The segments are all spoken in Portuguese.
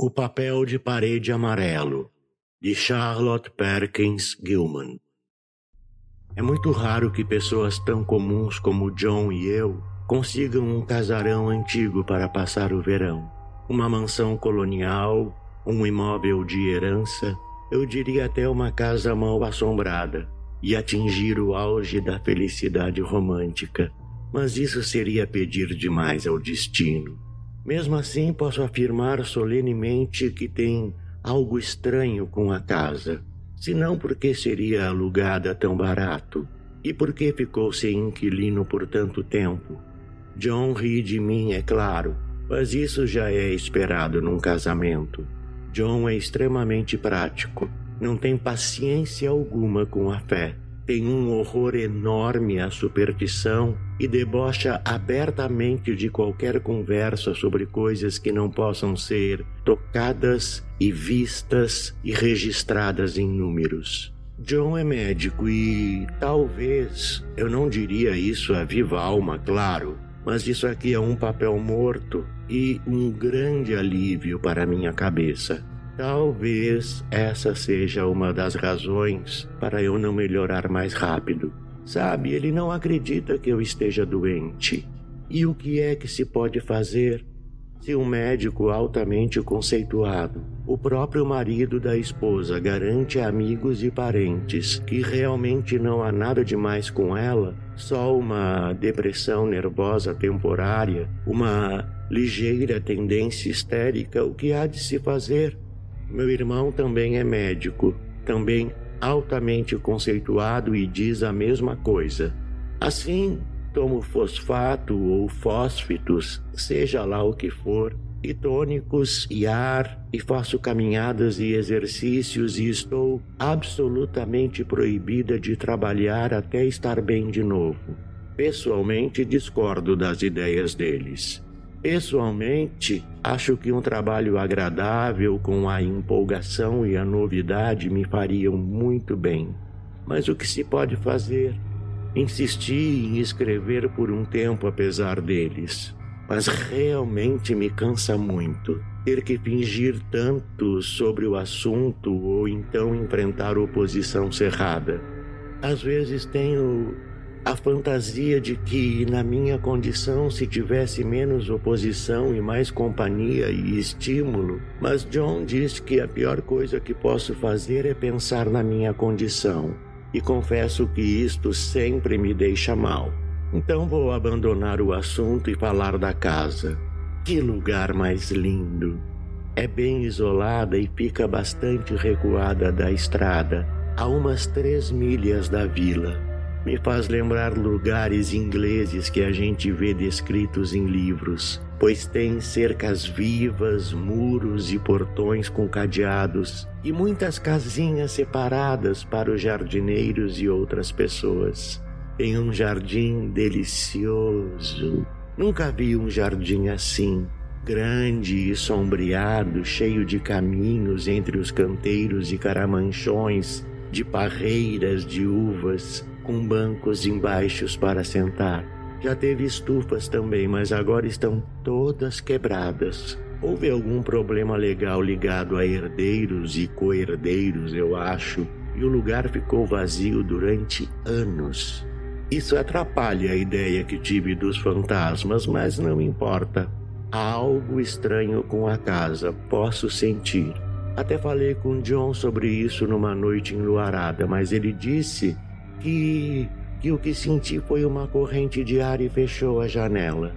O papel de parede amarelo, de Charlotte Perkins Gilman. É muito raro que pessoas tão comuns como John e eu consigam um casarão antigo para passar o verão. Uma mansão colonial, um imóvel de herança, eu diria até uma casa mal assombrada, e atingir o auge da felicidade romântica. Mas isso seria pedir demais ao destino. Mesmo assim, posso afirmar solenemente que tem algo estranho com a casa. Se não, por que seria alugada tão barato? E por que ficou sem inquilino por tanto tempo? John ri de mim, é claro, mas isso já é esperado num casamento. John é extremamente prático, não tem paciência alguma com a fé tem um horror enorme à superstição e debocha abertamente de qualquer conversa sobre coisas que não possam ser tocadas e vistas e registradas em números. John é médico e talvez, eu não diria isso a viva alma, claro, mas isso aqui é um papel morto e um grande alívio para minha cabeça. Talvez essa seja uma das razões para eu não melhorar mais rápido. Sabe, ele não acredita que eu esteja doente. E o que é que se pode fazer? Se um médico altamente conceituado, o próprio marido da esposa, garante a amigos e parentes que realmente não há nada demais com ela, só uma depressão nervosa temporária, uma ligeira tendência histérica, o que há de se fazer? Meu irmão também é médico, também altamente conceituado e diz a mesma coisa. Assim, tomo fosfato ou fósfitos, seja lá o que for, e tônicos e ar, e faço caminhadas e exercícios e estou absolutamente proibida de trabalhar até estar bem de novo. Pessoalmente, discordo das ideias deles. Pessoalmente, acho que um trabalho agradável com a empolgação e a novidade me fariam muito bem. Mas o que se pode fazer? Insisti em escrever por um tempo apesar deles, mas realmente me cansa muito ter que fingir tanto sobre o assunto ou então enfrentar oposição cerrada. Às vezes tenho a fantasia de que, na minha condição, se tivesse menos oposição e mais companhia e estímulo, mas John diz que a pior coisa que posso fazer é pensar na minha condição, e confesso que isto sempre me deixa mal. Então vou abandonar o assunto e falar da casa. Que lugar mais lindo! É bem isolada e fica bastante recuada da estrada, a umas três milhas da vila me faz lembrar lugares ingleses que a gente vê descritos em livros, pois tem cercas vivas, muros e portões com cadeados e muitas casinhas separadas para os jardineiros e outras pessoas. Tem um jardim delicioso. Nunca vi um jardim assim, grande e sombreado, cheio de caminhos entre os canteiros e caramanchões, de parreiras de uvas com bancos embaixo para sentar. Já teve estufas também, mas agora estão todas quebradas. Houve algum problema legal ligado a herdeiros e co-herdeiros, eu acho, e o lugar ficou vazio durante anos. Isso atrapalha a ideia que tive dos fantasmas, mas não importa. Há algo estranho com a casa, posso sentir. Até falei com John sobre isso numa noite enluarada, mas ele disse que, que o que senti foi uma corrente de ar e fechou a janela.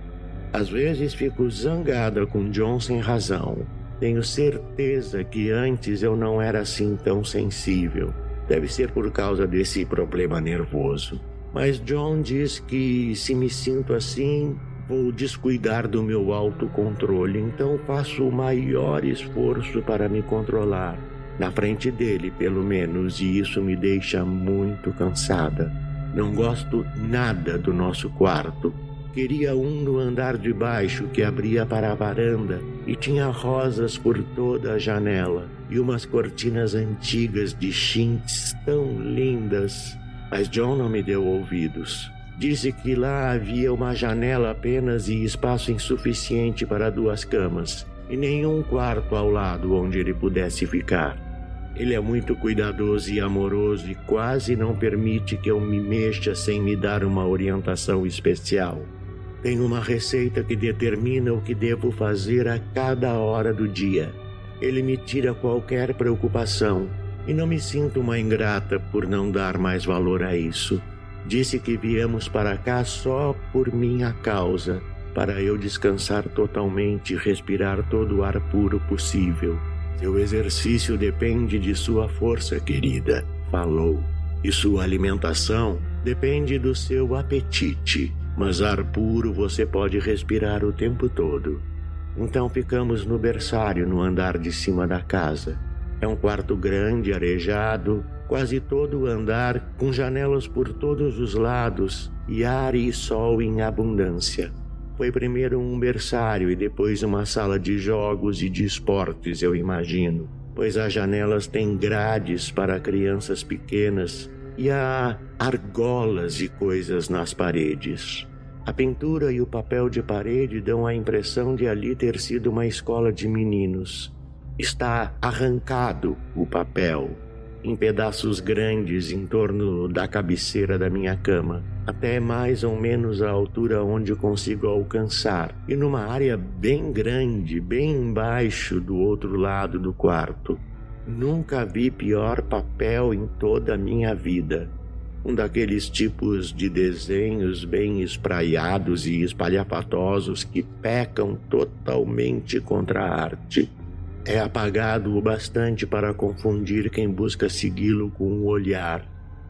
Às vezes fico zangada com John sem razão. Tenho certeza que antes eu não era assim tão sensível. Deve ser por causa desse problema nervoso. Mas John diz que se me sinto assim, vou descuidar do meu autocontrole, então faço o maior esforço para me controlar na frente dele, pelo menos, e isso me deixa muito cansada. Não gosto nada do nosso quarto. Queria um no andar de baixo que abria para a varanda e tinha rosas por toda a janela e umas cortinas antigas de chintz tão lindas. Mas John não me deu ouvidos. Disse que lá havia uma janela apenas e espaço insuficiente para duas camas e nenhum quarto ao lado onde ele pudesse ficar. Ele é muito cuidadoso e amoroso e quase não permite que eu me mexa sem me dar uma orientação especial. Tem uma receita que determina o que devo fazer a cada hora do dia. Ele me tira qualquer preocupação e não me sinto uma ingrata por não dar mais valor a isso. Disse que viemos para cá só por minha causa, para eu descansar totalmente e respirar todo o ar puro possível. Seu exercício depende de sua força, querida, falou, e sua alimentação depende do seu apetite mas ar puro você pode respirar o tempo todo. Então ficamos no berçário no andar de cima da casa. É um quarto grande, arejado, quase todo o andar, com janelas por todos os lados e ar e sol em abundância. Foi primeiro um berçário e depois uma sala de jogos e de esportes, eu imagino, pois as janelas têm grades para crianças pequenas e há argolas e coisas nas paredes. A pintura e o papel de parede dão a impressão de ali ter sido uma escola de meninos. Está arrancado o papel, em pedaços grandes em torno da cabeceira da minha cama, até mais ou menos a altura onde consigo alcançar, e numa área bem grande, bem embaixo do outro lado do quarto. Nunca vi pior papel em toda a minha vida. Um daqueles tipos de desenhos bem espraiados e espalhafatosos que pecam totalmente contra a arte. É apagado o bastante para confundir quem busca segui-lo com um olhar,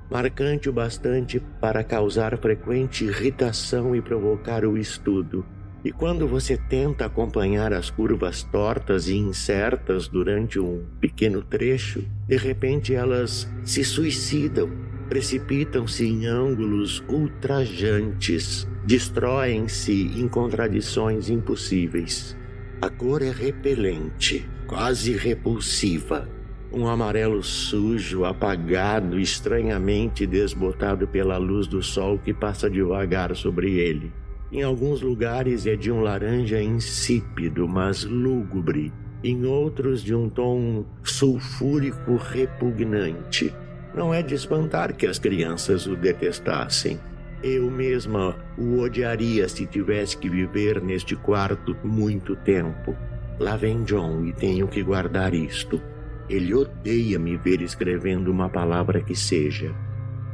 marcante o bastante para causar frequente irritação e provocar o estudo. E quando você tenta acompanhar as curvas tortas e incertas durante um pequeno trecho, de repente elas se suicidam, precipitam-se em ângulos ultrajantes, destroem-se em contradições impossíveis. A cor é repelente, quase repulsiva. Um amarelo sujo, apagado, estranhamente desbotado pela luz do sol que passa devagar sobre ele. Em alguns lugares é de um laranja insípido, mas lúgubre. Em outros, de um tom sulfúrico repugnante. Não é de espantar que as crianças o detestassem. Eu mesma o odiaria se tivesse que viver neste quarto muito tempo. Lá vem John e tenho que guardar isto. Ele odeia me ver escrevendo uma palavra que seja.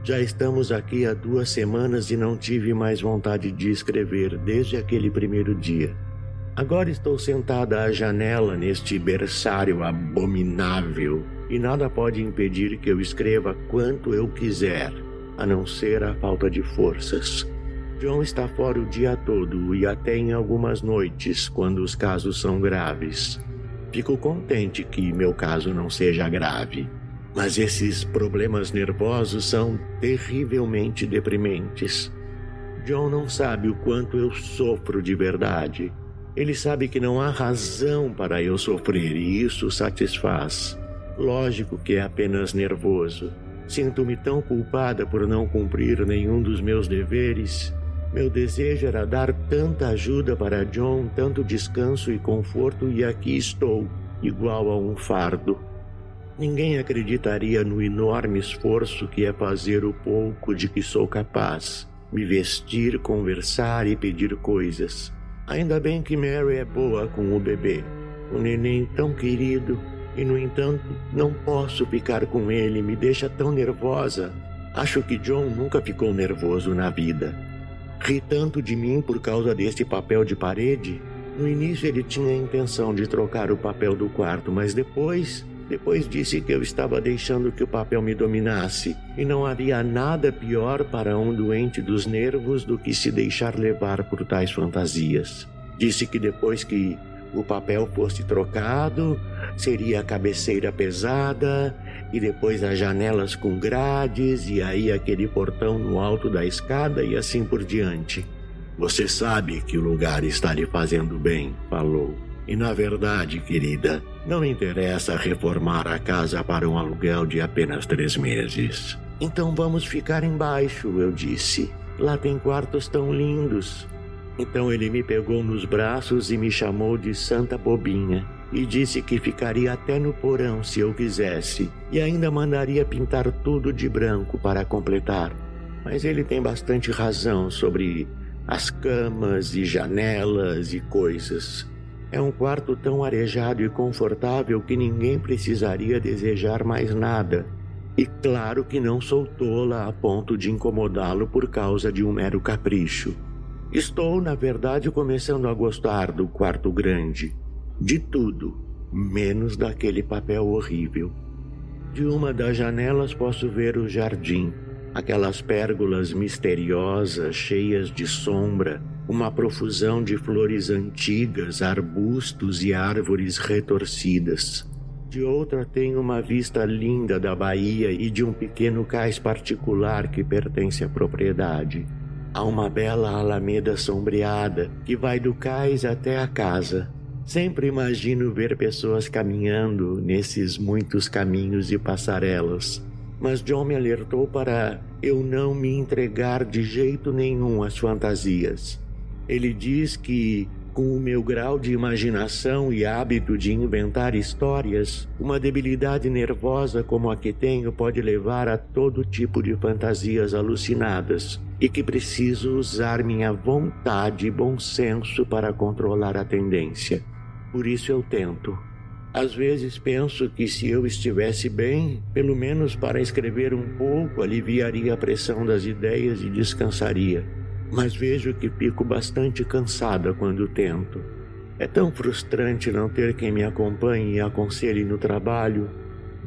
Já estamos aqui há duas semanas e não tive mais vontade de escrever desde aquele primeiro dia. Agora estou sentada à janela neste berçário abominável e nada pode impedir que eu escreva quanto eu quiser, a não ser a falta de forças. John está fora o dia todo e até em algumas noites, quando os casos são graves. Fico contente que meu caso não seja grave. Mas esses problemas nervosos são terrivelmente deprimentes. John não sabe o quanto eu sofro de verdade. Ele sabe que não há razão para eu sofrer e isso satisfaz. Lógico que é apenas nervoso. Sinto-me tão culpada por não cumprir nenhum dos meus deveres. Meu desejo era dar tanta ajuda para John, tanto descanso e conforto, e aqui estou, igual a um fardo. Ninguém acreditaria no enorme esforço que é fazer o pouco de que sou capaz. Me vestir, conversar e pedir coisas. Ainda bem que Mary é boa com o bebê. O neném tão querido. E, no entanto, não posso ficar com ele, me deixa tão nervosa. Acho que John nunca ficou nervoso na vida. Ri tanto de mim por causa desse papel de parede. No início ele tinha a intenção de trocar o papel do quarto, mas depois depois disse que eu estava deixando que o papel me dominasse e não havia nada pior para um doente dos nervos do que se deixar levar por tais fantasias. Disse que depois que o papel fosse trocado, seria a cabeceira pesada e depois as janelas com grades e aí aquele portão no alto da escada e assim por diante. Você sabe que o lugar está lhe fazendo bem, falou. E na verdade, querida, não interessa reformar a casa para um aluguel de apenas três meses. Então vamos ficar embaixo, eu disse. Lá tem quartos tão lindos. Então ele me pegou nos braços e me chamou de Santa Bobinha e disse que ficaria até no porão se eu quisesse e ainda mandaria pintar tudo de branco para completar. Mas ele tem bastante razão sobre as camas e janelas e coisas. É um quarto tão arejado e confortável que ninguém precisaria desejar mais nada. E claro que não sou tola a ponto de incomodá-lo por causa de um mero capricho. Estou, na verdade, começando a gostar do quarto grande. De tudo, menos daquele papel horrível. De uma das janelas posso ver o jardim, aquelas pérgolas misteriosas, cheias de sombra, uma profusão de flores antigas, arbustos e árvores retorcidas. De outra tenho uma vista linda da baía e de um pequeno cais particular que pertence à propriedade. Há uma bela alameda sombreada que vai do cais até a casa. Sempre imagino ver pessoas caminhando nesses muitos caminhos e passarelas mas John me alertou para eu não me entregar de jeito nenhum às fantasias. Ele diz que, com o meu grau de imaginação e hábito de inventar histórias, uma debilidade nervosa como a que tenho pode levar a todo tipo de fantasias alucinadas e que preciso usar minha vontade e bom senso para controlar a tendência. Por isso eu tento. Às vezes penso que se eu estivesse bem, pelo menos para escrever um pouco, aliviaria a pressão das ideias e descansaria. Mas vejo que fico bastante cansada quando tento. É tão frustrante não ter quem me acompanhe e aconselhe no trabalho.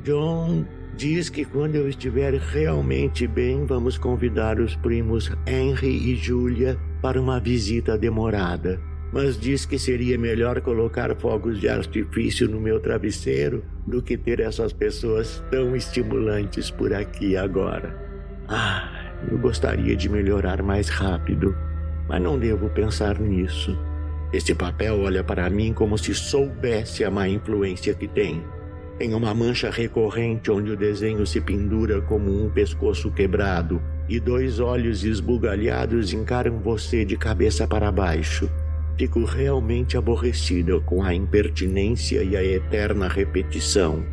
John diz que quando eu estiver realmente bem, vamos convidar os primos Henry e Julia para uma visita demorada mas diz que seria melhor colocar fogos de artifício no meu travesseiro do que ter essas pessoas tão estimulantes por aqui agora. Ah, eu gostaria de melhorar mais rápido, mas não devo pensar nisso. Este papel olha para mim como se soubesse a má influência que tem. Tem uma mancha recorrente onde o desenho se pendura como um pescoço quebrado e dois olhos esbugalhados encaram você de cabeça para baixo. Fico realmente aborrecida com a impertinência e a eterna repetição.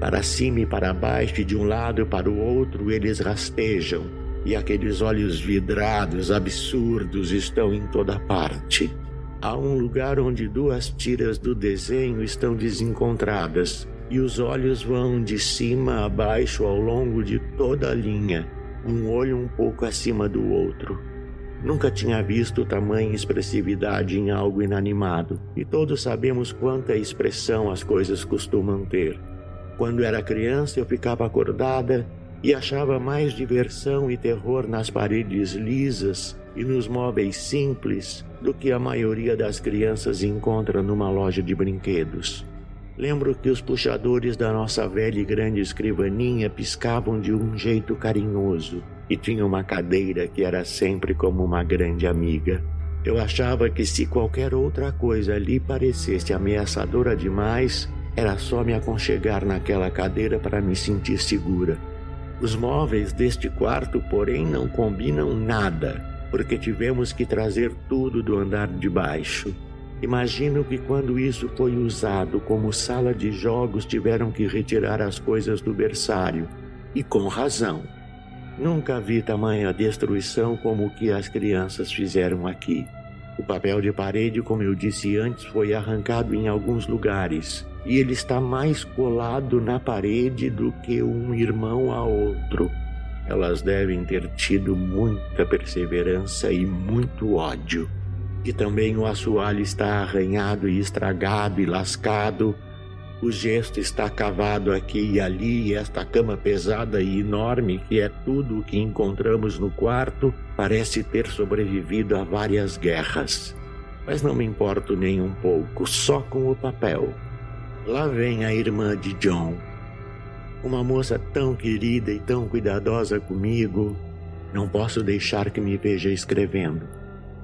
Para cima e para baixo, de um lado para o outro, eles rastejam, e aqueles olhos vidrados absurdos estão em toda parte. Há um lugar onde duas tiras do desenho estão desencontradas, e os olhos vão de cima a baixo ao longo de toda a linha, um olho um pouco acima do outro. Nunca tinha visto tamanha expressividade em algo inanimado, e todos sabemos quanta expressão as coisas costumam ter. Quando era criança, eu ficava acordada e achava mais diversão e terror nas paredes lisas e nos móveis simples do que a maioria das crianças encontra numa loja de brinquedos. Lembro que os puxadores da nossa velha e grande escrivaninha piscavam de um jeito carinhoso e tinha uma cadeira que era sempre como uma grande amiga. Eu achava que se qualquer outra coisa lhe parecesse ameaçadora demais, era só me aconchegar naquela cadeira para me sentir segura. Os móveis deste quarto, porém, não combinam nada, porque tivemos que trazer tudo do andar de baixo. Imagino que quando isso foi usado como sala de jogos, tiveram que retirar as coisas do berçário. E com razão. Nunca vi tamanha destruição como o que as crianças fizeram aqui. O papel de parede, como eu disse antes, foi arrancado em alguns lugares e ele está mais colado na parede do que um irmão a outro. Elas devem ter tido muita perseverança e muito ódio. E também o assoalho está arranhado e estragado e lascado o gesto está cavado aqui e ali, e esta cama pesada e enorme, que é tudo o que encontramos no quarto, parece ter sobrevivido a várias guerras. Mas não me importo nem um pouco, só com o papel. Lá vem a irmã de John. Uma moça tão querida e tão cuidadosa comigo. Não posso deixar que me veja escrevendo.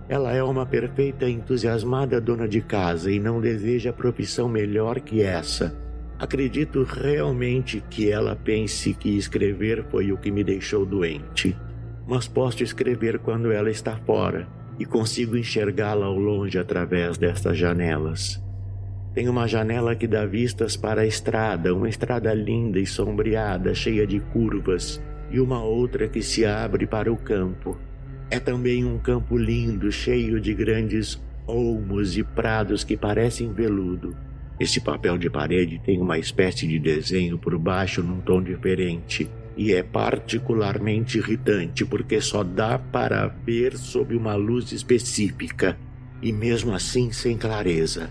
Ela é uma perfeita entusiasmada dona de casa e não deseja profissão melhor que essa. Acredito realmente que ela pense que escrever foi o que me deixou doente. Mas posso escrever quando ela está fora. e consigo enxergá-la ao longe através destas janelas. Tem uma janela que dá vistas para a estrada, uma estrada linda e sombreada, cheia de curvas, e uma outra que se abre para o campo. É também um campo lindo, cheio de grandes olmos e prados que parecem veludo. Esse papel de parede tem uma espécie de desenho por baixo num tom diferente e é particularmente irritante porque só dá para ver sob uma luz específica e mesmo assim sem clareza.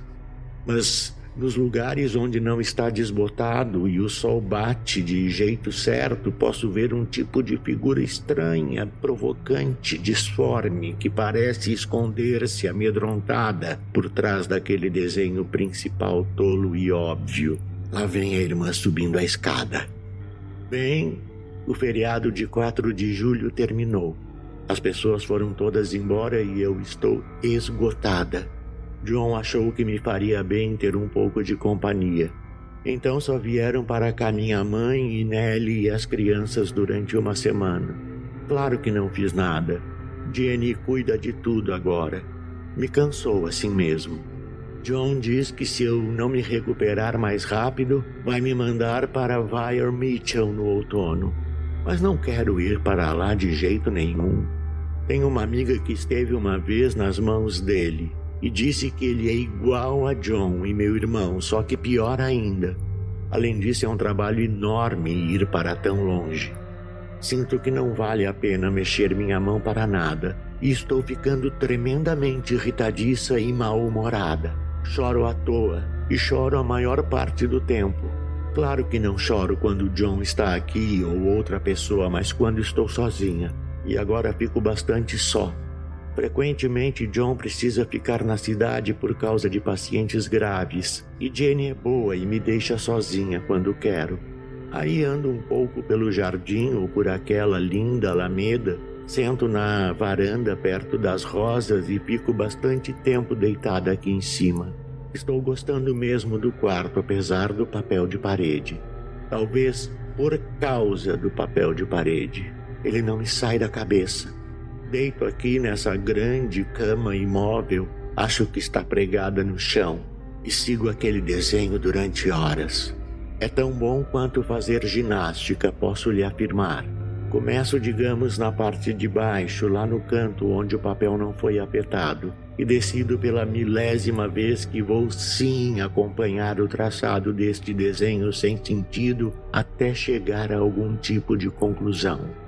Mas nos lugares onde não está desbotado e o sol bate de jeito certo, posso ver um tipo de figura estranha, provocante, disforme, que parece esconder-se amedrontada por trás daquele desenho principal tolo e óbvio. Lá vem a irmã subindo a escada. Bem, o feriado de 4 de julho terminou. As pessoas foram todas embora e eu estou esgotada. John achou que me faria bem ter um pouco de companhia. Então só vieram para cá minha mãe e Nelly e as crianças durante uma semana. Claro que não fiz nada. Jenny cuida de tudo agora. Me cansou assim mesmo. John diz que se eu não me recuperar mais rápido, vai me mandar para Vire Mitchell no outono. Mas não quero ir para lá de jeito nenhum. Tenho uma amiga que esteve uma vez nas mãos dele e disse que ele é igual a John e meu irmão, só que pior ainda. Além disso, é um trabalho enorme ir para tão longe. Sinto que não vale a pena mexer minha mão para nada e estou ficando tremendamente irritadiça e mal-humorada. Choro à toa e choro a maior parte do tempo. Claro que não choro quando John está aqui ou outra pessoa, mas quando estou sozinha. E agora fico bastante só Frequentemente, John precisa ficar na cidade por causa de pacientes graves, e Jenny é boa e me deixa sozinha quando quero. Aí ando um pouco pelo jardim ou por aquela linda alameda, sento na varanda perto das rosas e fico bastante tempo deitada aqui em cima. Estou gostando mesmo do quarto, apesar do papel de parede. Talvez por causa do papel de parede. Ele não me sai da cabeça. Deito aqui nessa grande cama imóvel, acho que está pregada no chão, e sigo aquele desenho durante horas. É tão bom quanto fazer ginástica, posso lhe afirmar. Começo, digamos, na parte de baixo, lá no canto onde o papel não foi apertado, e decido pela milésima vez que vou sim acompanhar o traçado deste desenho sem sentido até chegar a algum tipo de conclusão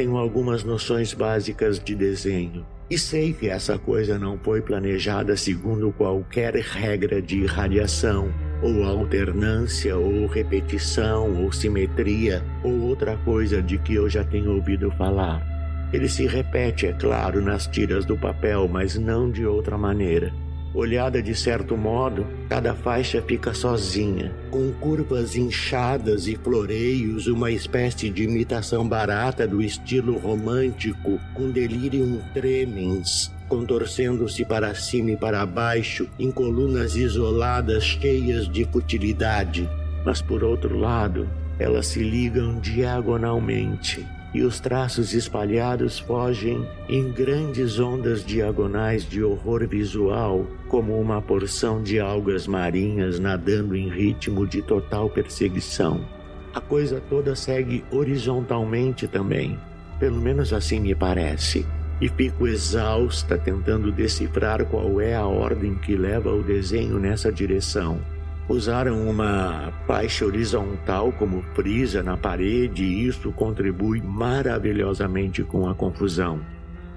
tenho algumas noções básicas de desenho e sei que essa coisa não foi planejada segundo qualquer regra de radiação, ou alternância, ou repetição, ou simetria, ou outra coisa de que eu já tenho ouvido falar. Ele se repete, é claro, nas tiras do papel, mas não de outra maneira. Olhada de certo modo, cada faixa fica sozinha, com curvas inchadas e floreios, uma espécie de imitação barata do estilo romântico, com delirium tremens, contorcendo-se para cima e para baixo em colunas isoladas cheias de futilidade. Mas por outro lado, elas se ligam diagonalmente e os traços espalhados fogem em grandes ondas diagonais de horror visual, como uma porção de algas marinhas nadando em ritmo de total perseguição. A coisa toda segue horizontalmente também, pelo menos assim me parece, e fico exausta tentando decifrar qual é a ordem que leva o desenho nessa direção. Usaram uma faixa horizontal como frisa na parede e isso contribui maravilhosamente com a confusão.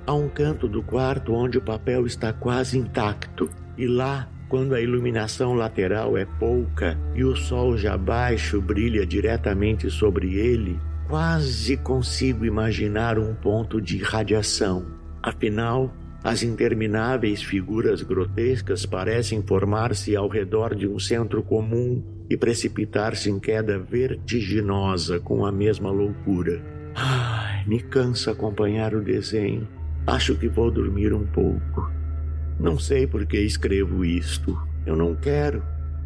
Há um canto do quarto onde o papel está quase intacto e lá, quando a iluminação lateral é pouca e o sol já baixo brilha diretamente sobre ele, quase consigo imaginar um ponto de radiação. Afinal, as intermináveis figuras grotescas parecem formar-se ao redor de um centro comum e precipitar-se em queda vertiginosa com a mesma loucura. Ai, me cansa acompanhar o desenho. Acho que vou dormir um pouco. Não sei por que escrevo isto. Eu não quero,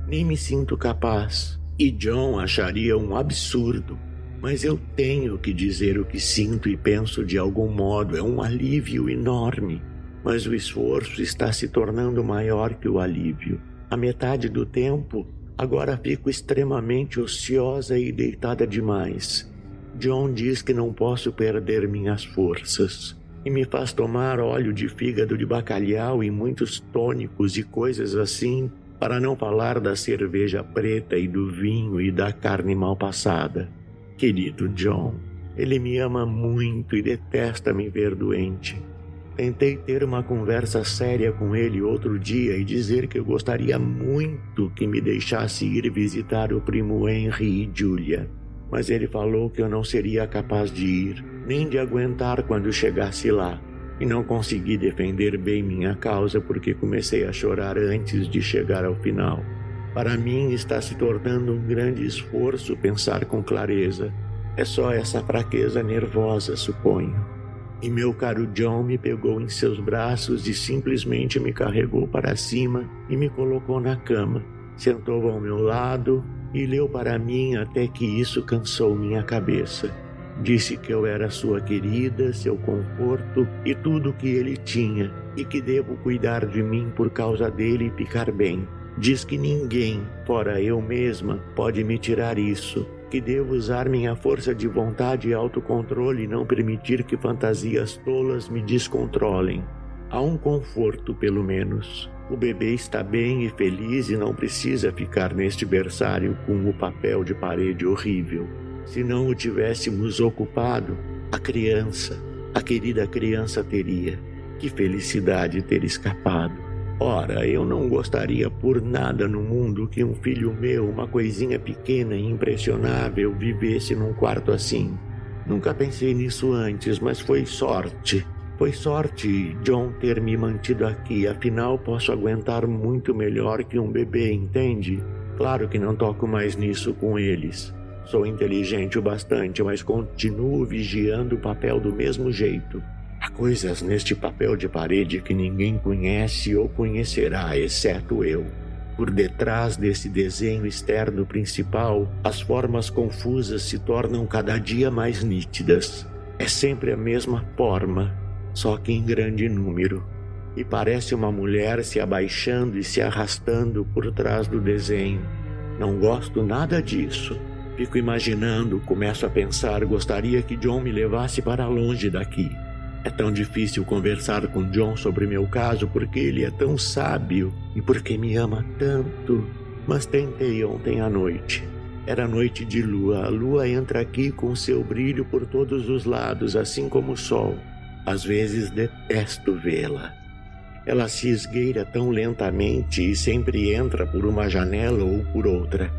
nem me sinto capaz. E John acharia um absurdo. Mas eu tenho que dizer o que sinto e penso de algum modo. É um alívio enorme mas o esforço está se tornando maior que o alívio. A metade do tempo, agora fico extremamente ociosa e deitada demais. John diz que não posso perder minhas forças e me faz tomar óleo de fígado de bacalhau e muitos tônicos e coisas assim, para não falar da cerveja preta e do vinho e da carne mal passada. Querido John, ele me ama muito e detesta me ver doente. Tentei ter uma conversa séria com ele outro dia e dizer que eu gostaria muito que me deixasse ir visitar o primo Henry e Julia. Mas ele falou que eu não seria capaz de ir, nem de aguentar quando chegasse lá. E não consegui defender bem minha causa porque comecei a chorar antes de chegar ao final. Para mim está se tornando um grande esforço pensar com clareza. É só essa fraqueza nervosa, suponho. E meu caro John me pegou em seus braços e simplesmente me carregou para cima e me colocou na cama. Sentou ao meu lado e leu para mim até que isso cansou minha cabeça. Disse que eu era sua querida, seu conforto e tudo o que ele tinha, e que devo cuidar de mim por causa dele e ficar bem. Diz que ninguém, fora eu mesma, pode me tirar isso, que devo usar minha força de vontade e autocontrole e não permitir que fantasias tolas me descontrolem. Há um conforto, pelo menos. O bebê está bem e feliz e não precisa ficar neste berçário com o papel de parede horrível. Se não o tivéssemos ocupado, a criança, a querida criança teria. Que felicidade ter escapado. Ora, eu não gostaria por nada no mundo que um filho meu, uma coisinha pequena e impressionável, vivesse num quarto assim. Nunca pensei nisso antes, mas foi sorte. Foi sorte John ter me mantido aqui, afinal posso aguentar muito melhor que um bebê, entende? Claro que não toco mais nisso com eles. Sou inteligente o bastante, mas continuo vigiando o papel do mesmo jeito. Coisas neste papel de parede que ninguém conhece ou conhecerá, exceto eu. Por detrás desse desenho externo principal, as formas confusas se tornam cada dia mais nítidas. É sempre a mesma forma, só que em grande número. E parece uma mulher se abaixando e se arrastando por trás do desenho. Não gosto nada disso. Fico imaginando, começo a pensar, gostaria que John me levasse para longe daqui. É tão difícil conversar com John sobre meu caso porque ele é tão sábio e porque me ama tanto. Mas tentei ontem à noite. Era noite de lua. A lua entra aqui com seu brilho por todos os lados, assim como o sol. Às vezes detesto vê-la. Ela se esgueira tão lentamente e sempre entra por uma janela ou por outra.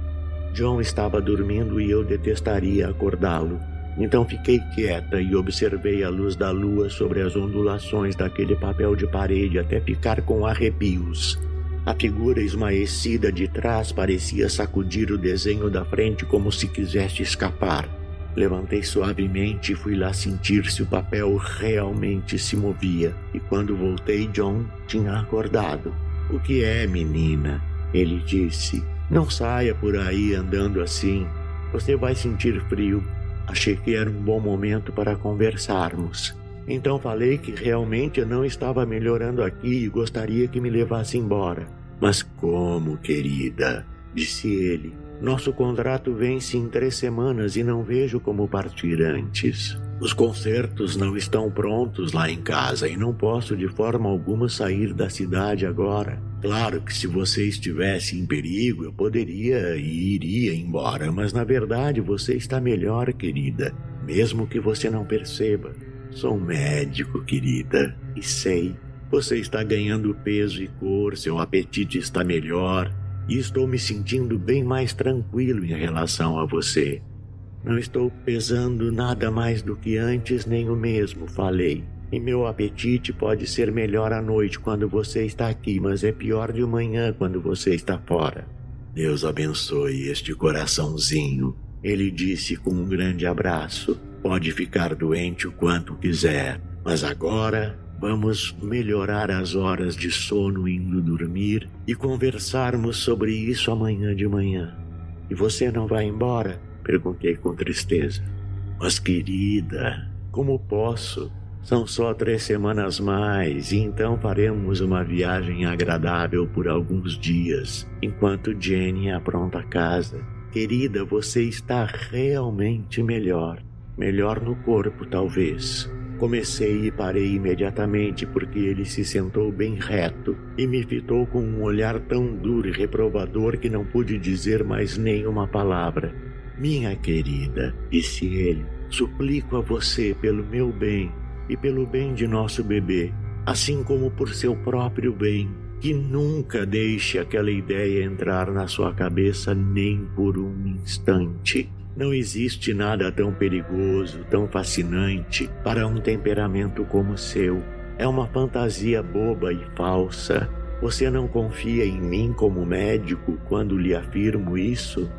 John estava dormindo e eu detestaria acordá-lo. Então fiquei quieta e observei a luz da lua sobre as ondulações daquele papel de parede até ficar com arrepios. A figura esmaecida de trás parecia sacudir o desenho da frente como se quisesse escapar. Levantei suavemente e fui lá sentir se o papel realmente se movia. E quando voltei, John tinha acordado. O que é, menina? Ele disse. Não saia por aí andando assim. Você vai sentir frio. Achei que era um bom momento para conversarmos. Então falei que realmente não estava melhorando aqui e gostaria que me levasse embora. Mas como, querida? disse ele. Nosso contrato vence em três semanas e não vejo como partir antes. Os concertos não estão prontos lá em casa e não posso de forma alguma sair da cidade agora. Claro que se você estivesse em perigo, eu poderia e iria embora, mas na verdade você está melhor, querida, mesmo que você não perceba. Sou médico, querida, e sei. Você está ganhando peso e cor, seu apetite está melhor, e estou me sentindo bem mais tranquilo em relação a você. Não estou pesando nada mais do que antes, nem o mesmo, falei. E meu apetite pode ser melhor à noite quando você está aqui, mas é pior de manhã quando você está fora. Deus abençoe este coraçãozinho, ele disse com um grande abraço. Pode ficar doente o quanto quiser, mas agora vamos melhorar as horas de sono indo dormir e conversarmos sobre isso amanhã de manhã. E você não vai embora? Perguntei com tristeza. Mas, querida, como posso? São só três semanas mais, e então faremos uma viagem agradável por alguns dias, enquanto Jenny apronta a casa. Querida, você está realmente melhor. Melhor no corpo, talvez. Comecei e parei imediatamente porque ele se sentou bem reto e me fitou com um olhar tão duro e reprovador que não pude dizer mais nenhuma palavra. Minha querida, disse ele, suplico a você pelo meu bem e pelo bem de nosso bebê, assim como por seu próprio bem, que nunca deixe aquela ideia entrar na sua cabeça nem por um instante. Não existe nada tão perigoso, tão fascinante para um temperamento como o seu. É uma fantasia boba e falsa. Você não confia em mim como médico quando lhe afirmo isso?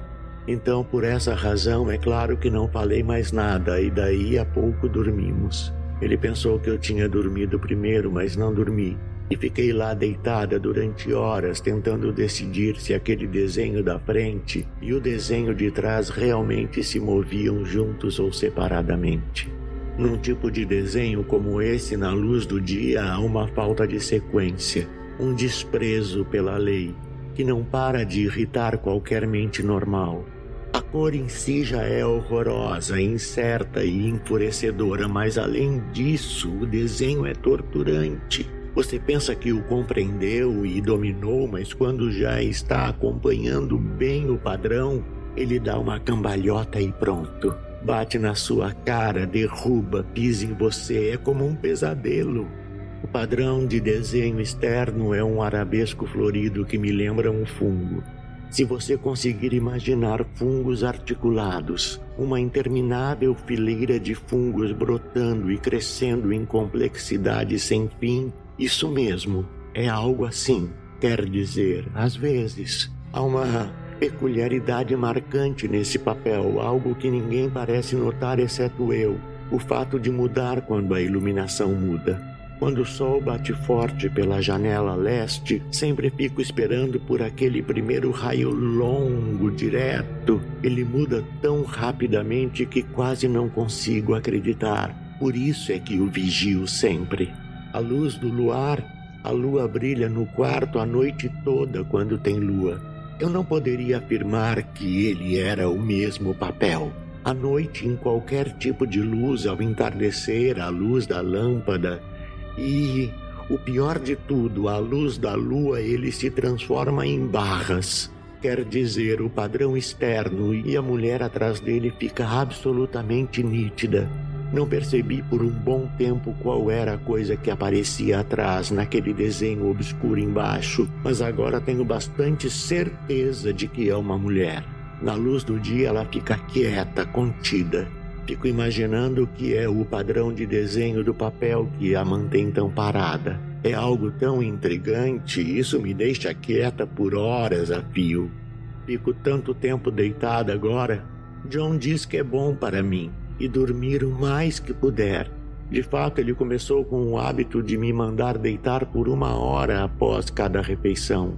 Então, por essa razão, é claro que não falei mais nada e daí a pouco dormimos. Ele pensou que eu tinha dormido primeiro, mas não dormi e fiquei lá deitada durante horas tentando decidir se aquele desenho da frente e o desenho de trás realmente se moviam juntos ou separadamente. Num tipo de desenho como esse, na luz do dia, há uma falta de sequência, um desprezo pela lei, que não para de irritar qualquer mente normal. A cor em si já é horrorosa, incerta e enfurecedora, mas além disso, o desenho é torturante. Você pensa que o compreendeu e dominou, mas quando já está acompanhando bem o padrão, ele dá uma cambalhota e pronto. Bate na sua cara, derruba, pisa em você, é como um pesadelo. O padrão de desenho externo é um arabesco florido que me lembra um fungo. Se você conseguir imaginar fungos articulados, uma interminável fileira de fungos brotando e crescendo em complexidade sem fim, isso mesmo, é algo assim. Quer dizer, às vezes, há uma peculiaridade marcante nesse papel, algo que ninguém parece notar exceto eu: o fato de mudar quando a iluminação muda. Quando o sol bate forte pela janela leste, sempre fico esperando por aquele primeiro raio longo, direto. Ele muda tão rapidamente que quase não consigo acreditar. Por isso é que o vigio sempre a luz do luar, a lua brilha no quarto a noite toda quando tem lua. Eu não poderia afirmar que ele era o mesmo papel. À noite, em qualquer tipo de luz, ao entardecer, a luz da lâmpada. E o pior de tudo, a luz da lua, ele se transforma em barras. Quer dizer, o padrão externo e a mulher atrás dele fica absolutamente nítida. Não percebi por um bom tempo qual era a coisa que aparecia atrás naquele desenho obscuro embaixo, mas agora tenho bastante certeza de que é uma mulher. Na luz do dia ela fica quieta, contida. Fico imaginando que é o padrão de desenho do papel que a mantém tão parada. É algo tão intrigante, isso me deixa quieta por horas a fio. Fico tanto tempo deitada agora. John diz que é bom para mim e dormir o mais que puder. De fato, ele começou com o hábito de me mandar deitar por uma hora após cada refeição.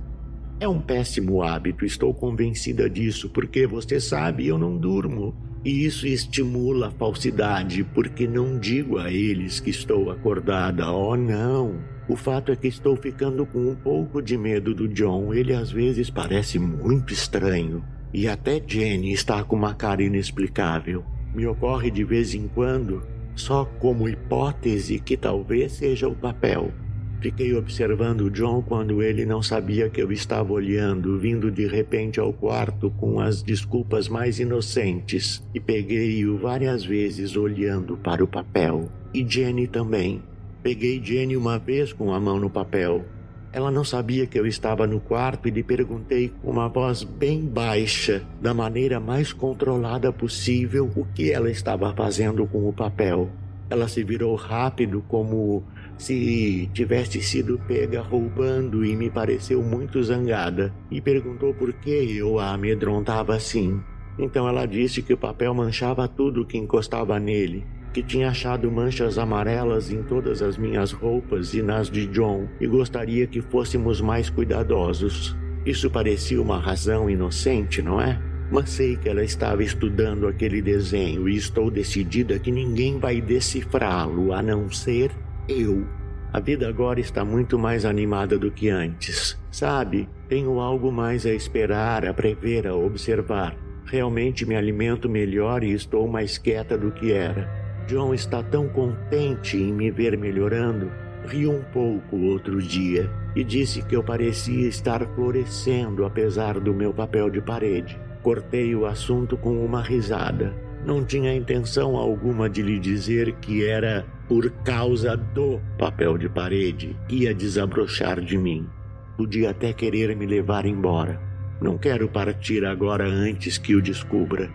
É um péssimo hábito, estou convencida disso, porque você sabe, eu não durmo. E isso estimula a falsidade, porque não digo a eles que estou acordada. Oh, não! O fato é que estou ficando com um pouco de medo do John. Ele às vezes parece muito estranho. E até Jenny está com uma cara inexplicável. Me ocorre de vez em quando, só como hipótese, que talvez seja o papel. Fiquei observando John quando ele não sabia que eu estava olhando, vindo de repente ao quarto com as desculpas mais inocentes, e peguei-o várias vezes olhando para o papel. E Jenny também. Peguei Jenny uma vez com a mão no papel, ela não sabia que eu estava no quarto e lhe perguntei com uma voz bem baixa, da maneira mais controlada possível, o que ela estava fazendo com o papel. Ela se virou rápido, como se tivesse sido pega roubando, e me pareceu muito zangada, e perguntou por que eu a amedrontava assim. Então ela disse que o papel manchava tudo que encostava nele que tinha achado manchas amarelas em todas as minhas roupas e nas de John e gostaria que fôssemos mais cuidadosos. Isso parecia uma razão inocente, não é? mas sei que ela estava estudando aquele desenho e estou decidida que ninguém vai decifrá-lo a não ser eu. A vida agora está muito mais animada do que antes. Sabe, tenho algo mais a esperar, a prever, a observar. Realmente me alimento melhor e estou mais quieta do que era. John está tão contente em me ver melhorando. Riu um pouco outro dia e disse que eu parecia estar florescendo apesar do meu papel de parede. Cortei o assunto com uma risada. Não tinha intenção alguma de lhe dizer que era por causa do papel de parede. Ia desabrochar de mim. Podia até querer me levar embora. Não quero partir agora antes que o descubra.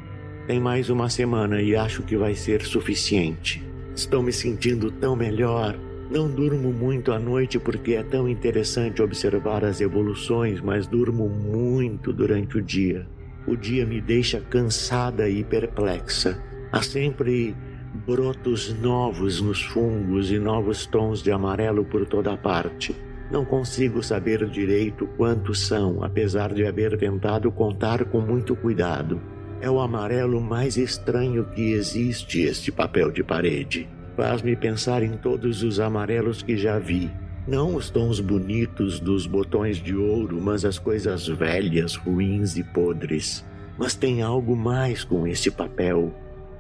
Tem mais uma semana e acho que vai ser suficiente. Estou me sentindo tão melhor. Não durmo muito à noite porque é tão interessante observar as evoluções, mas durmo muito durante o dia. O dia me deixa cansada e perplexa. Há sempre brotos novos nos fungos e novos tons de amarelo por toda parte. Não consigo saber direito quantos são, apesar de haver tentado contar com muito cuidado. É o amarelo mais estranho que existe este papel de parede. Faz-me pensar em todos os amarelos que já vi, não os tons bonitos dos botões de ouro, mas as coisas velhas, ruins e podres. Mas tem algo mais com esse papel: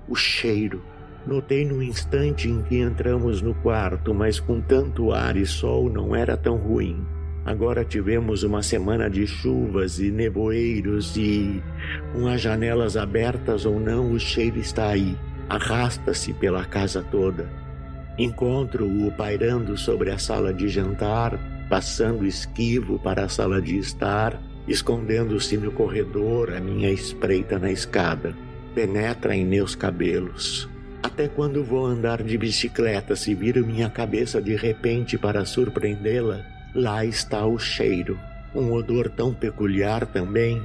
o cheiro. Notei no instante em que entramos no quarto, mas com tanto ar e sol não era tão ruim. Agora tivemos uma semana de chuvas e nevoeiros e, com as janelas abertas ou não, o cheiro está aí, arrasta-se pela casa toda. Encontro-o pairando sobre a sala de jantar, passando esquivo para a sala de estar, escondendo-se no corredor à minha espreita na escada. Penetra em meus cabelos. Até quando vou andar de bicicleta, se viro minha cabeça de repente para surpreendê-la, lá está o cheiro. Um odor tão peculiar também.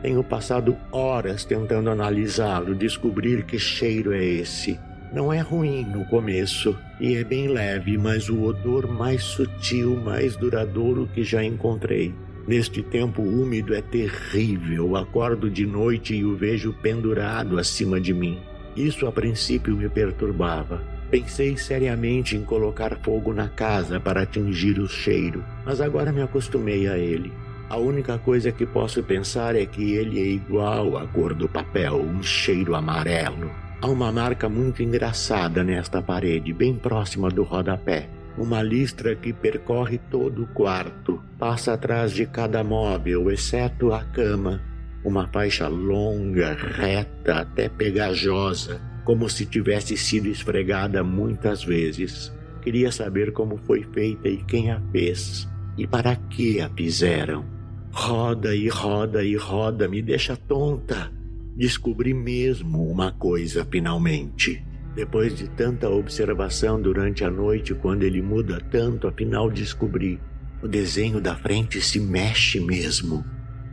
Tenho passado horas tentando analisá-lo, descobrir que cheiro é esse. Não é ruim no começo e é bem leve, mas o odor mais sutil, mais duradouro que já encontrei. Neste tempo úmido é terrível. Acordo de noite e o vejo pendurado acima de mim. Isso a princípio me perturbava. Pensei seriamente em colocar fogo na casa para atingir o cheiro, mas agora me acostumei a ele. A única coisa que posso pensar é que ele é igual à cor do papel, um cheiro amarelo. Há uma marca muito engraçada nesta parede, bem próxima do rodapé. Uma listra que percorre todo o quarto, passa atrás de cada móvel, exceto a cama. Uma faixa longa, reta, até pegajosa, como se tivesse sido esfregada muitas vezes. Queria saber como foi feita e quem a fez, e para que a fizeram. Roda e roda e roda, me deixa tonta. Descobri mesmo uma coisa finalmente. Depois de tanta observação durante a noite, quando ele muda tanto, afinal descobri. O desenho da frente se mexe mesmo.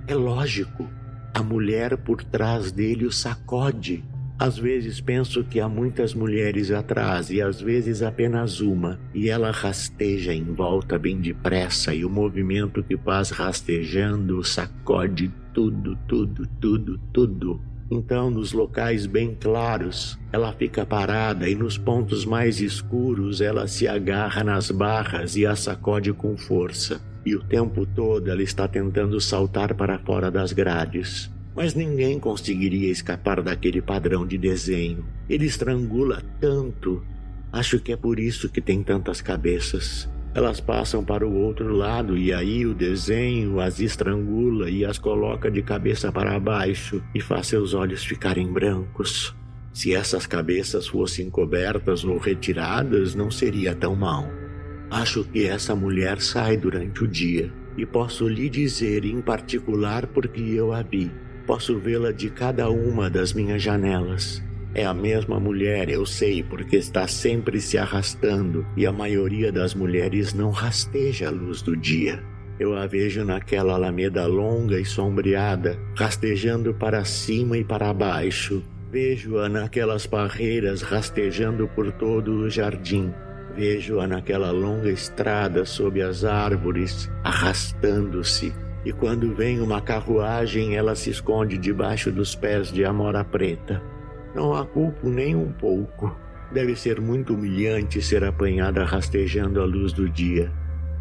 É lógico, a mulher por trás dele o sacode. Às vezes penso que há muitas mulheres atrás e às vezes apenas uma, e ela rasteja em volta bem depressa e o movimento que faz rastejando sacode tudo, tudo, tudo, tudo. Então, nos locais bem claros, ela fica parada e nos pontos mais escuros ela se agarra nas barras e a sacode com força. E o tempo todo ela está tentando saltar para fora das grades. Mas ninguém conseguiria escapar daquele padrão de desenho. Ele estrangula tanto. Acho que é por isso que tem tantas cabeças. Elas passam para o outro lado e aí o desenho as estrangula e as coloca de cabeça para baixo e faz seus olhos ficarem brancos. Se essas cabeças fossem cobertas ou retiradas, não seria tão mal. Acho que essa mulher sai durante o dia e posso lhe dizer em particular porque eu a vi. Posso vê-la de cada uma das minhas janelas. É a mesma mulher, eu sei, porque está sempre se arrastando e a maioria das mulheres não rasteja a luz do dia. Eu a vejo naquela alameda longa e sombreada, rastejando para cima e para baixo. Vejo-a naquelas barreiras rastejando por todo o jardim. Vejo-a naquela longa estrada sob as árvores, arrastando-se. e quando vem uma carruagem, ela se esconde debaixo dos pés de Amora Preta. Não a culpo nem um pouco. Deve ser muito humilhante ser apanhada rastejando à luz do dia.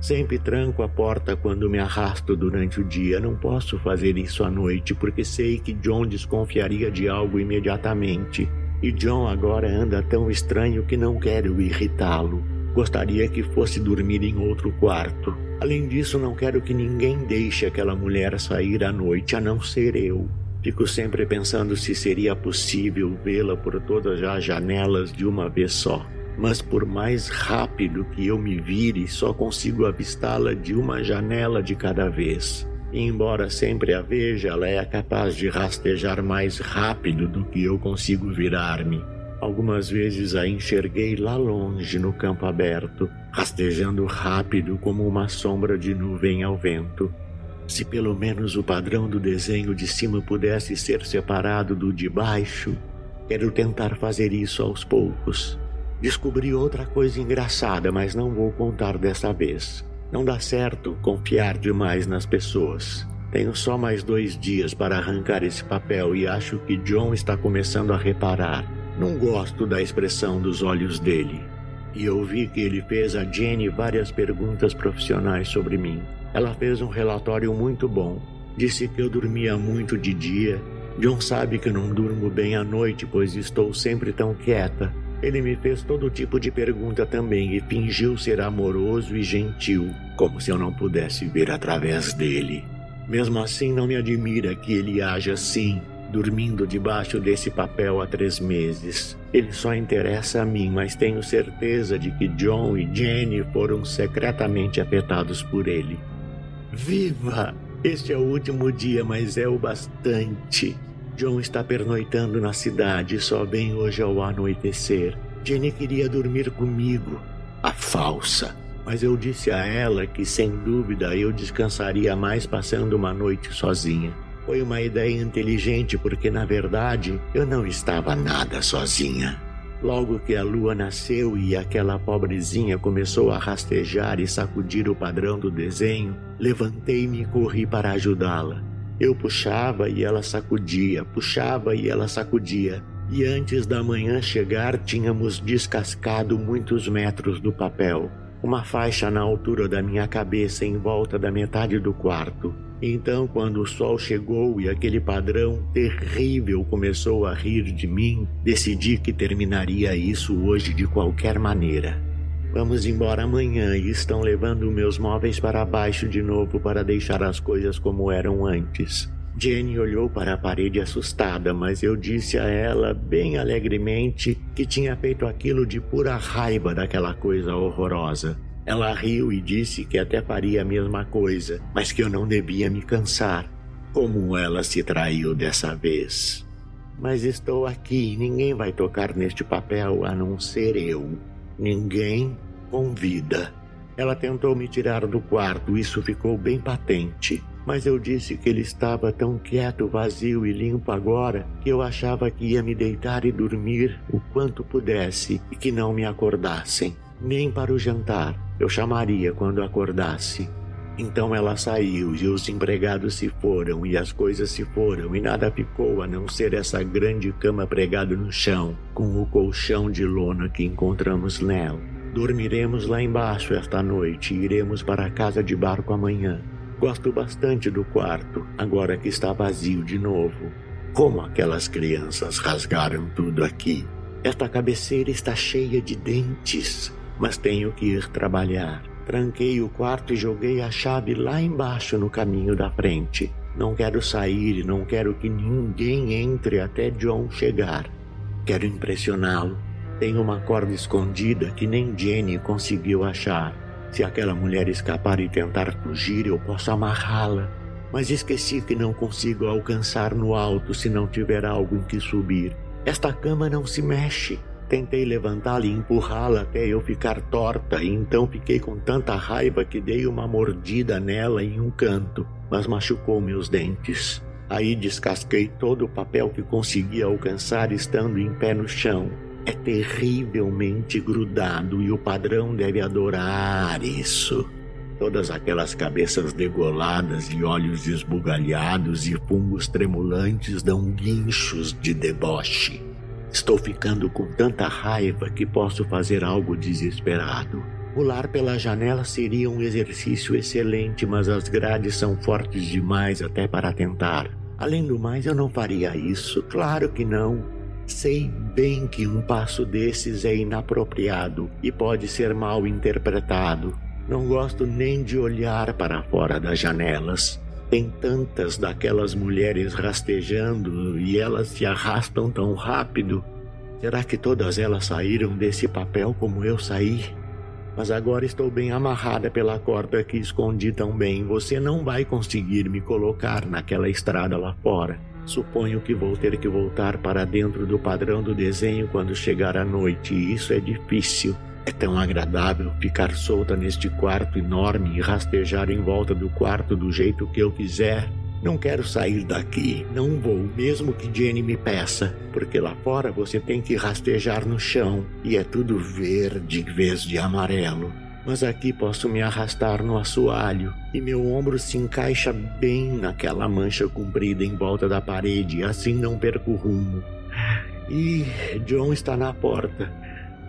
Sempre tranco a porta quando me arrasto durante o dia. Não posso fazer isso à noite porque sei que John desconfiaria de algo imediatamente. E John agora anda tão estranho que não quero irritá-lo. Gostaria que fosse dormir em outro quarto. Além disso, não quero que ninguém deixe aquela mulher sair à noite, a não ser eu. Fico sempre pensando se seria possível vê-la por todas as janelas de uma vez só mas por mais rápido que eu me vire, só consigo avistá-la de uma janela de cada vez. Embora sempre a veja, ela é capaz de rastejar mais rápido do que eu consigo virar-me. Algumas vezes a enxerguei lá longe no campo aberto, rastejando rápido como uma sombra de nuvem ao vento. Se pelo menos o padrão do desenho de cima pudesse ser separado do de baixo, quero tentar fazer isso aos poucos. Descobri outra coisa engraçada, mas não vou contar dessa vez. Não dá certo confiar demais nas pessoas. Tenho só mais dois dias para arrancar esse papel e acho que John está começando a reparar. Não gosto da expressão dos olhos dele. E ouvi que ele fez a Jenny várias perguntas profissionais sobre mim. Ela fez um relatório muito bom. Disse que eu dormia muito de dia. John sabe que não durmo bem à noite, pois estou sempre tão quieta. Ele me fez todo tipo de pergunta também e fingiu ser amoroso e gentil, como se eu não pudesse ver através dele. Mesmo assim, não me admira que ele haja assim, dormindo debaixo desse papel há três meses. Ele só interessa a mim, mas tenho certeza de que John e Jenny foram secretamente afetados por ele. Viva! Este é o último dia, mas é o bastante. John está pernoitando na cidade, só vem hoje ao anoitecer. Jenny queria dormir comigo, a falsa. Mas eu disse a ela que, sem dúvida, eu descansaria mais passando uma noite sozinha. Foi uma ideia inteligente porque, na verdade, eu não estava nada sozinha. Logo que a lua nasceu e aquela pobrezinha começou a rastejar e sacudir o padrão do desenho, levantei-me e corri para ajudá-la. Eu puxava e ela sacudia, puxava e ela sacudia. E antes da manhã chegar, tínhamos descascado muitos metros do papel. Uma faixa na altura da minha cabeça em volta da metade do quarto. Então, quando o sol chegou e aquele padrão terrível começou a rir de mim, decidi que terminaria isso hoje de qualquer maneira. Vamos embora amanhã e estão levando meus móveis para baixo de novo para deixar as coisas como eram antes. Jenny olhou para a parede assustada, mas eu disse a ela bem alegremente que tinha feito aquilo de pura raiva daquela coisa horrorosa. Ela riu e disse que até faria a mesma coisa, mas que eu não devia me cansar. Como ela se traiu dessa vez. Mas estou aqui ninguém vai tocar neste papel a não ser eu. Ninguém com vida. Ela tentou me tirar do quarto, isso ficou bem patente. Mas eu disse que ele estava tão quieto, vazio e limpo agora que eu achava que ia me deitar e dormir o quanto pudesse e que não me acordassem. Nem para o jantar. Eu chamaria quando acordasse. Então ela saiu e os empregados se foram e as coisas se foram e nada ficou a não ser essa grande cama pregada no chão, com o colchão de lona que encontramos nela. Dormiremos lá embaixo esta noite e iremos para a casa de barco amanhã. Gosto bastante do quarto, agora que está vazio de novo. Como aquelas crianças rasgaram tudo aqui. Esta cabeceira está cheia de dentes, mas tenho que ir trabalhar. Tranquei o quarto e joguei a chave lá embaixo no caminho da frente. Não quero sair e não quero que ninguém entre até John chegar. Quero impressioná-lo tem uma corda escondida que nem Jenny conseguiu achar. Se aquela mulher escapar e tentar fugir, eu posso amarrá-la. Mas esqueci que não consigo alcançar no alto se não tiver algo em que subir. Esta cama não se mexe. Tentei levantá-la e empurrá-la até eu ficar torta, e então fiquei com tanta raiva que dei uma mordida nela em um canto, mas machucou meus dentes. Aí descasquei todo o papel que consegui alcançar estando em pé no chão é terrivelmente grudado e o padrão deve adorar isso. Todas aquelas cabeças degoladas e olhos esbugalhados e fungos tremulantes dão guinchos de deboche. Estou ficando com tanta raiva que posso fazer algo desesperado. Pular pela janela seria um exercício excelente, mas as grades são fortes demais até para tentar. Além do mais, eu não faria isso, claro que não. Sei bem que um passo desses é inapropriado e pode ser mal interpretado. Não gosto nem de olhar para fora das janelas. Tem tantas daquelas mulheres rastejando e elas se arrastam tão rápido. Será que todas elas saíram desse papel como eu saí? Mas agora estou bem amarrada pela corda que escondi tão bem. Você não vai conseguir me colocar naquela estrada lá fora. Suponho que vou ter que voltar para dentro do padrão do desenho quando chegar a noite, e isso é difícil. É tão agradável ficar solta neste quarto enorme e rastejar em volta do quarto do jeito que eu quiser. Não quero sair daqui, não vou, mesmo que Jenny me peça, porque lá fora você tem que rastejar no chão e é tudo verde em vez de amarelo. Mas aqui posso me arrastar no assoalho e meu ombro se encaixa bem naquela mancha comprida em volta da parede, assim não perco o rumo. E John está na porta.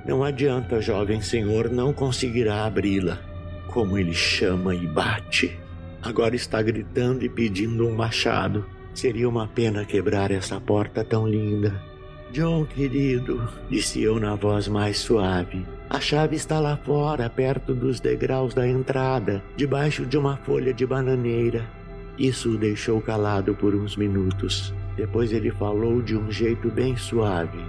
Não adianta, jovem senhor, não conseguirá abri-la. Como ele chama e bate. Agora está gritando e pedindo um machado. Seria uma pena quebrar essa porta tão linda. John, querido, disse eu na voz mais suave. A chave está lá fora, perto dos degraus da entrada, debaixo de uma folha de bananeira. Isso o deixou calado por uns minutos. Depois ele falou de um jeito bem suave.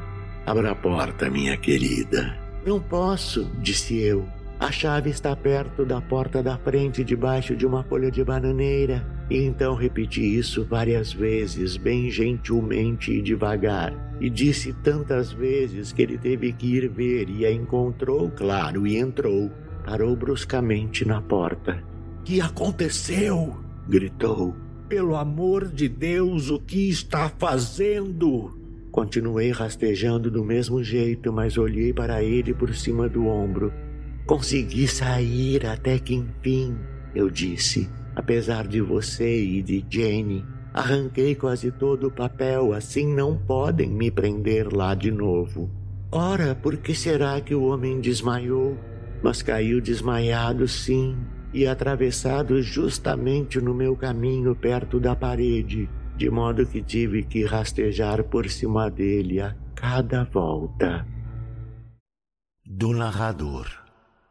Abra a porta, minha querida. Não posso, disse eu. A chave está perto da porta da frente, debaixo de uma folha de bananeira. E então repeti isso várias vezes, bem gentilmente e devagar. E disse tantas vezes que ele teve que ir ver e a encontrou, claro, e entrou. Parou bruscamente na porta. Que aconteceu? gritou. Pelo amor de Deus, o que está fazendo? Continuei rastejando do mesmo jeito, mas olhei para ele por cima do ombro. Consegui sair até que enfim, eu disse, apesar de você e de Jenny. Arranquei quase todo o papel, assim não podem me prender lá de novo. Ora, por que será que o homem desmaiou? Mas caiu desmaiado, sim, e atravessado justamente no meu caminho perto da parede de modo que tive que rastejar por cima dele a cada volta. Do narrador.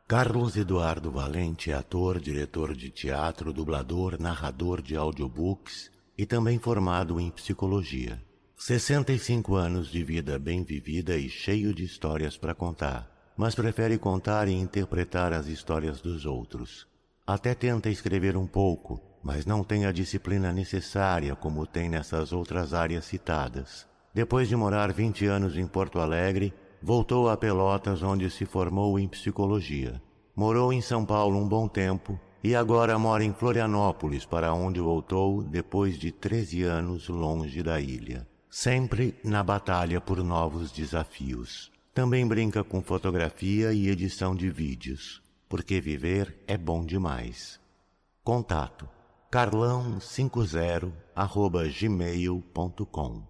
Carlos Eduardo Valente é ator, diretor de teatro, dublador, narrador de audiobooks e também formado em psicologia. 65 anos de vida bem vivida e cheio de histórias para contar, mas prefere contar e interpretar as histórias dos outros. Até tenta escrever um pouco, mas não tem a disciplina necessária como tem nessas outras áreas citadas. Depois de morar 20 anos em Porto Alegre, voltou a Pelotas, onde se formou em psicologia. Morou em São Paulo um bom tempo e agora mora em Florianópolis, para onde voltou depois de 13 anos longe da ilha. Sempre na batalha por novos desafios. Também brinca com fotografia e edição de vídeos, porque viver é bom demais. Contato carlão50 arroba gmail.com